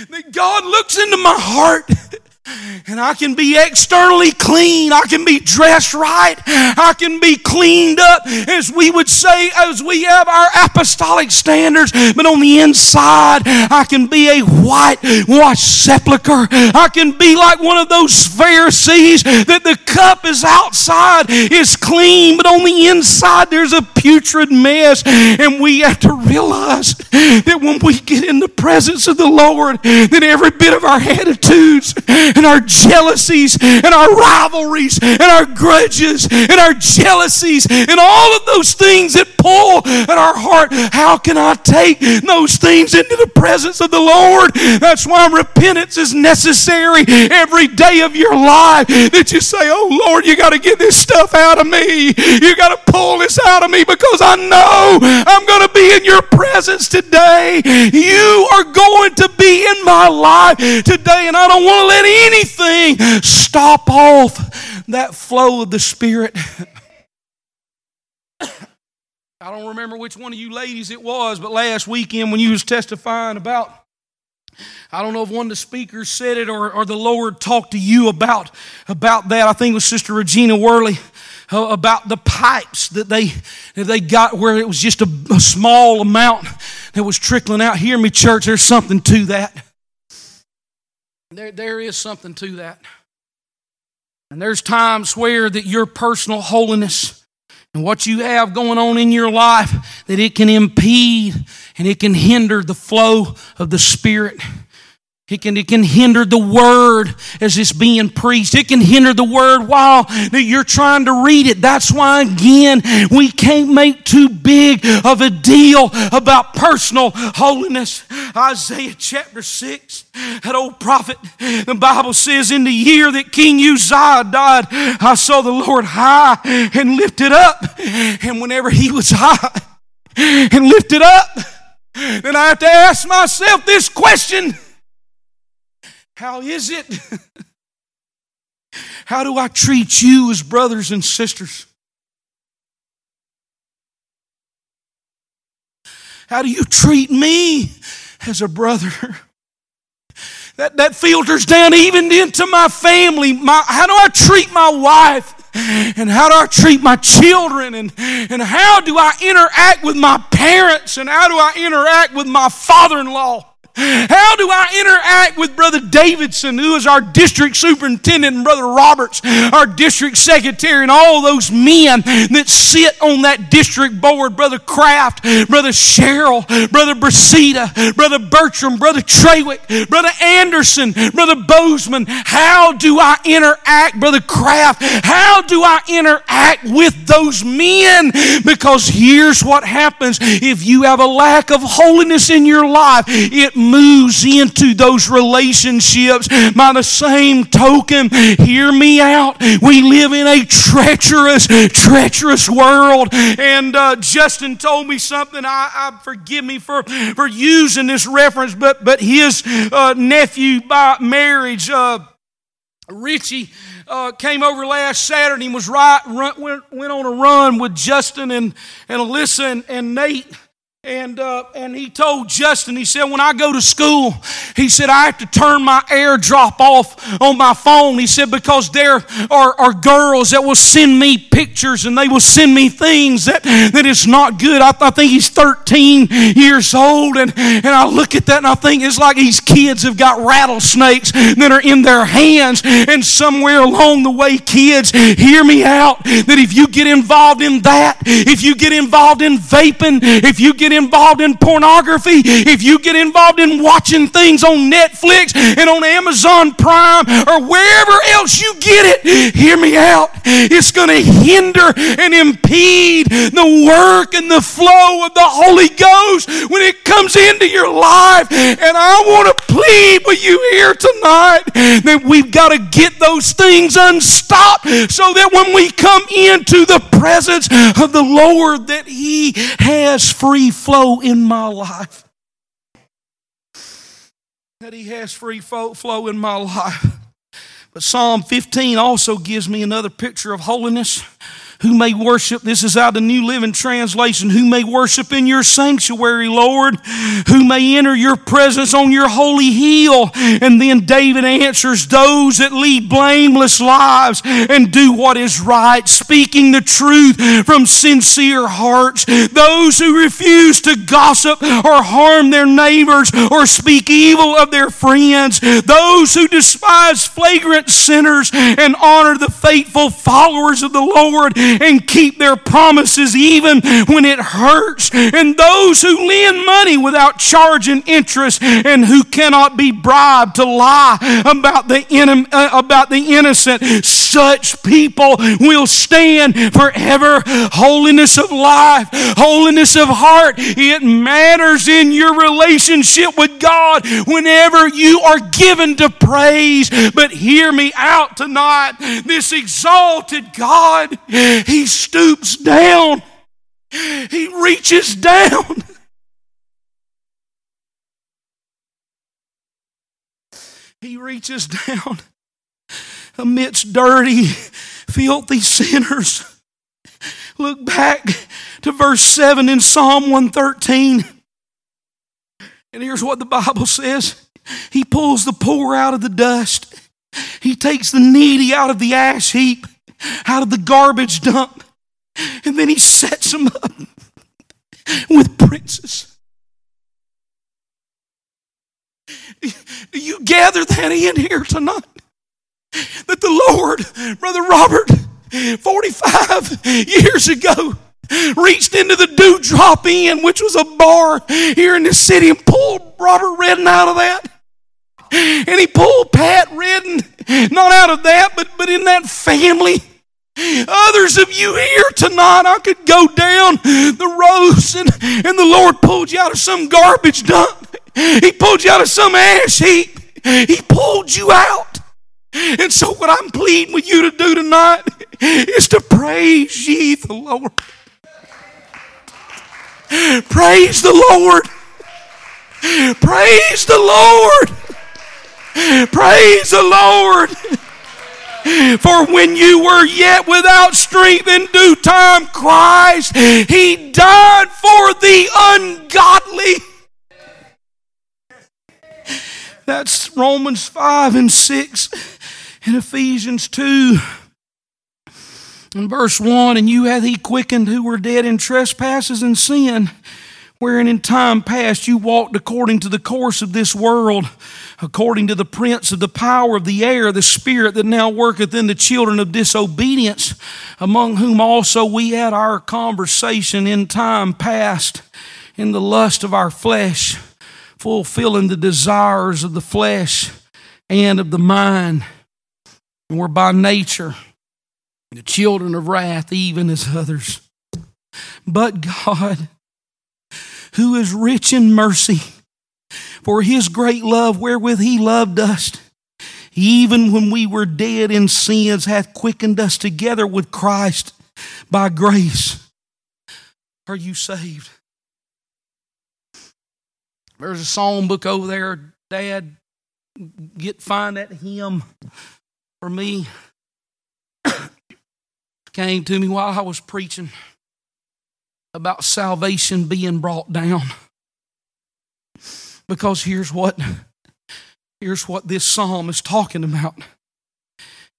that God looks into my heart and I can be externally clean. I can be dressed right. I can be cleaned up, as we would say, as we have our apostolic standards. But on the inside, I can be a whitewashed sepulchre. I can be like one of those Pharisees that the cup is outside is clean, but on the inside there's a putrid mess. And we have to realize that when we get in the presence of the Lord, that every bit of our attitudes and our jealousies and our rivalries and our grudges and our jealousies and all of those things that pull at our heart. How can I take those things into the presence of the Lord? That's why repentance is necessary every day of your life. That you say, Oh Lord, you got to get this stuff out of me. You got to pull this out of me because I know I'm going to be in your presence today. You are going to be in my life today, and I don't want to let anything stop off that flow of the Spirit. I don't remember which one of you ladies it was, but last weekend when you was testifying about I don't know if one of the speakers said it or, or the Lord talked to you about, about that. I think it was Sister Regina Worley uh, about the pipes that they, that they got where it was just a, a small amount that was trickling out. Hear me, church, there's something to that. There, there is something to that. And there's times where that your personal holiness and what you have going on in your life that it can impede and it can hinder the flow of the Spirit. It can, it can hinder the word as it's being preached. It can hinder the word while you're trying to read it. That's why, again, we can't make too big of a deal about personal holiness. Isaiah chapter 6, that old prophet, the Bible says, In the year that King Uzziah died, I saw the Lord high and lifted up. And whenever he was high and lifted up, then I have to ask myself this question how is it? How do I treat you as brothers and sisters? How do you treat me as a brother? That, that filters down even into my family. My, how do I treat my wife? And how do I treat my children? And, and how do I interact with my parents? And how do I interact with my father in law? How do I interact with Brother Davidson, who is our district superintendent, and Brother Roberts, our district secretary, and all those men that sit on that district board? Brother Kraft, Brother Cheryl, Brother Brasida, Brother Bertram, Brother Trawick, Brother Anderson, Brother Bozeman. How do I interact, Brother Kraft? How do I interact with those men? Because here's what happens if you have a lack of holiness in your life, it moves into those relationships. By the same token, hear me out. We live in a treacherous, treacherous world. And uh, Justin told me something. I, I, forgive me for, for using this reference, but but his uh, nephew by marriage, uh, Richie. Uh, came over last Saturday and was right, run, went, went on a run with Justin and, and Alyssa and, and Nate. And, uh, and he told Justin, he said, when I go to school, he said, I have to turn my airdrop off on my phone. He said, because there are, are girls that will send me pictures and they will send me things that, that is not good. I, I think he's 13 years old. And, and I look at that and I think it's like these kids have got rattlesnakes that are in their hands. And somewhere along the way, kids, hear me out, that if you get involved in that, if you get involved in vaping, if you get involved in pornography, if you get involved in watching things on Netflix and on Amazon Prime or wherever else you get it, hear me out. It's going to hinder and impede the work and the flow of the Holy Ghost when it comes into your life. And I want to plead with you here tonight that we've got to get those things unstopped so that when we come into the presence of the Lord that He has free flow in my life. That He has free flow in my life. But Psalm 15 also gives me another picture of holiness. Who may worship, this is out of the New Living Translation, who may worship in your sanctuary, Lord, who may enter your presence on your holy hill. And then David answers, those that lead blameless lives and do what is right, speaking the truth from sincere hearts, those who refuse to gossip or harm their neighbors or speak evil of their friends, those who despise flagrant sinners and honor the faithful followers of the Lord and keep their promises even when it hurts, and those who lend money without charging interest and who cannot be bribed to lie about the, uh, about the innocent, such people will stand forever. Holiness of life, holiness of heart, it matters in your relationship with God whenever you are given to praise. But hear me out tonight. This exalted God, He stoops down, He reaches down. He reaches down amidst dirty, filthy sinners. Look back to verse 7 in Psalm 113. And here's what the Bible says He pulls the poor out of the dust, He takes the needy out of the ash heap, out of the garbage dump, and then He sets them up with princes. Do you gather that in here tonight? That the Lord, Brother Robert, 45 years ago, reached into the Dewdrop Inn, which was a bar here in the city, and pulled Robert Redden out of that. And he pulled Pat Redden, not out of that, but, but in that family. Others of you here tonight, I could go down the rows and, and the Lord pulled you out of some garbage dump. He pulled you out of some ash heap. He pulled you out. And so, what I'm pleading with you to do tonight is to praise ye the Lord. Praise the Lord. Praise the Lord. Praise the Lord. For when you were yet without strength in due time, Christ, He died for the ungodly. That's Romans 5 and 6 and Ephesians 2. In verse 1, and you hath he quickened who were dead in trespasses and sin, wherein in time past you walked according to the course of this world, according to the prince of the power of the air, the spirit that now worketh in the children of disobedience, among whom also we had our conversation in time past in the lust of our flesh, fulfilling the desires of the flesh and of the mind. And we're by nature the children of wrath, even as others. But God, who is rich in mercy, for his great love wherewith he loved us, even when we were dead in sins, hath quickened us together with Christ by grace. Are you saved? There's a song book over there, Dad. Get find that hymn for me came to me while I was preaching about salvation being brought down. Because here's what here's what this psalm is talking about.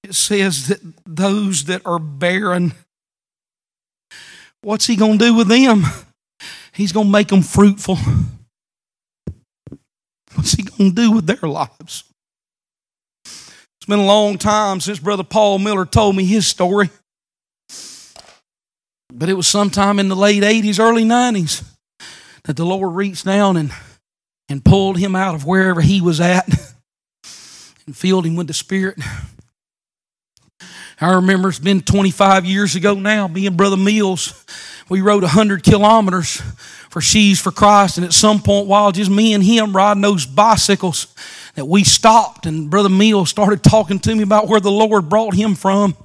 It says that those that are barren what's he going to do with them? He's going to make them fruitful. What's he going to do with their lives? It's been a long time since Brother Paul Miller told me his story. But it was sometime in the late 80s, early 90s that the Lord reached down and, and pulled him out of wherever he was at and filled him with the Spirit. I remember it's been 25 years ago now, me and Brother Mills, we rode 100 kilometers for She's for Christ. And at some point, while just me and him riding those bicycles, that we stopped and Brother Mills started talking to me about where the Lord brought him from.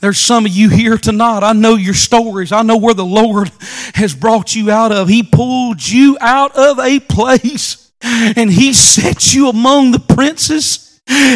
There's some of you here tonight. I know your stories. I know where the Lord has brought you out of. He pulled you out of a place and He set you among the princes.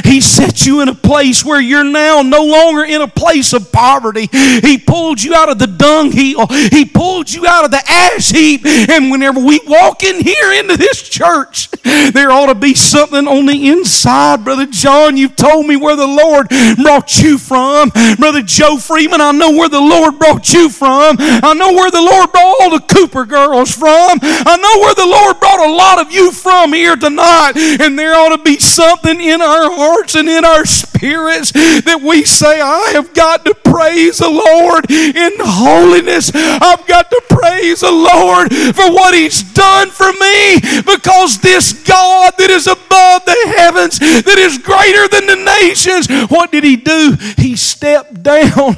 He set you in a place where you're now no longer in a place of poverty. He pulled you out of the dung heap. He pulled you out of the ash heap. And whenever we walk in here into this church, there ought to be something on the inside. Brother John, you've told me where the Lord brought you from. Brother Joe Freeman, I know where the Lord brought you from. I know where the Lord brought all the Cooper girls from. I know where the Lord brought a lot of you from here tonight. And there ought to be something in our our hearts and in our spirits that we say, I have got to praise the Lord in holiness. I've got to praise the Lord for what He's done for me because this God that is above the heavens, that is greater than the nations, what did He do? He stepped down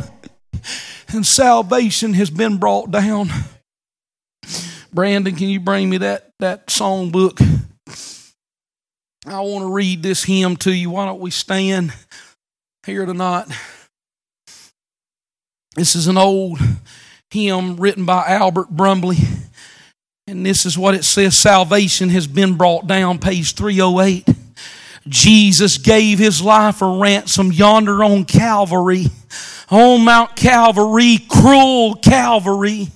and salvation has been brought down. Brandon, can you bring me that, that song book? I want to read this hymn to you. Why don't we stand here tonight? This is an old hymn written by Albert Brumley. And this is what it says Salvation has been brought down, page 308. Jesus gave his life a ransom yonder on Calvary, on Mount Calvary, cruel Calvary.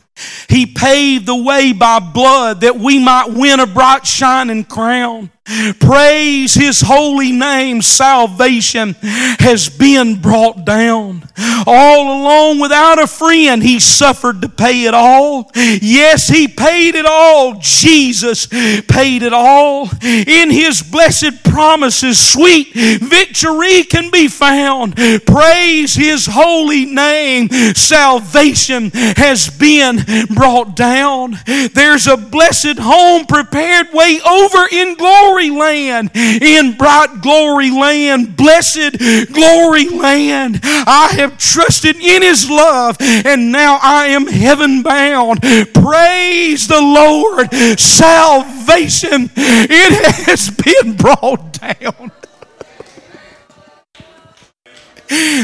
He paved the way by blood that we might win a bright shining crown. Praise his holy name. Salvation has been brought down. All alone without a friend, he suffered to pay it all. Yes, he paid it all. Jesus paid it all. In his blessed promises, sweet victory can be found. Praise his holy name. Salvation has been brought down. There's a blessed home prepared way over in glory glory land, in bright glory land, blessed glory land. I have trusted in His love, and now I am heaven bound. Praise the Lord. Salvation, it has been brought down.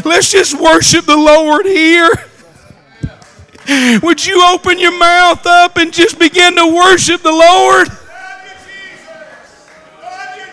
Let's just worship the Lord here. Would you open your mouth up and just begin to worship the Lord?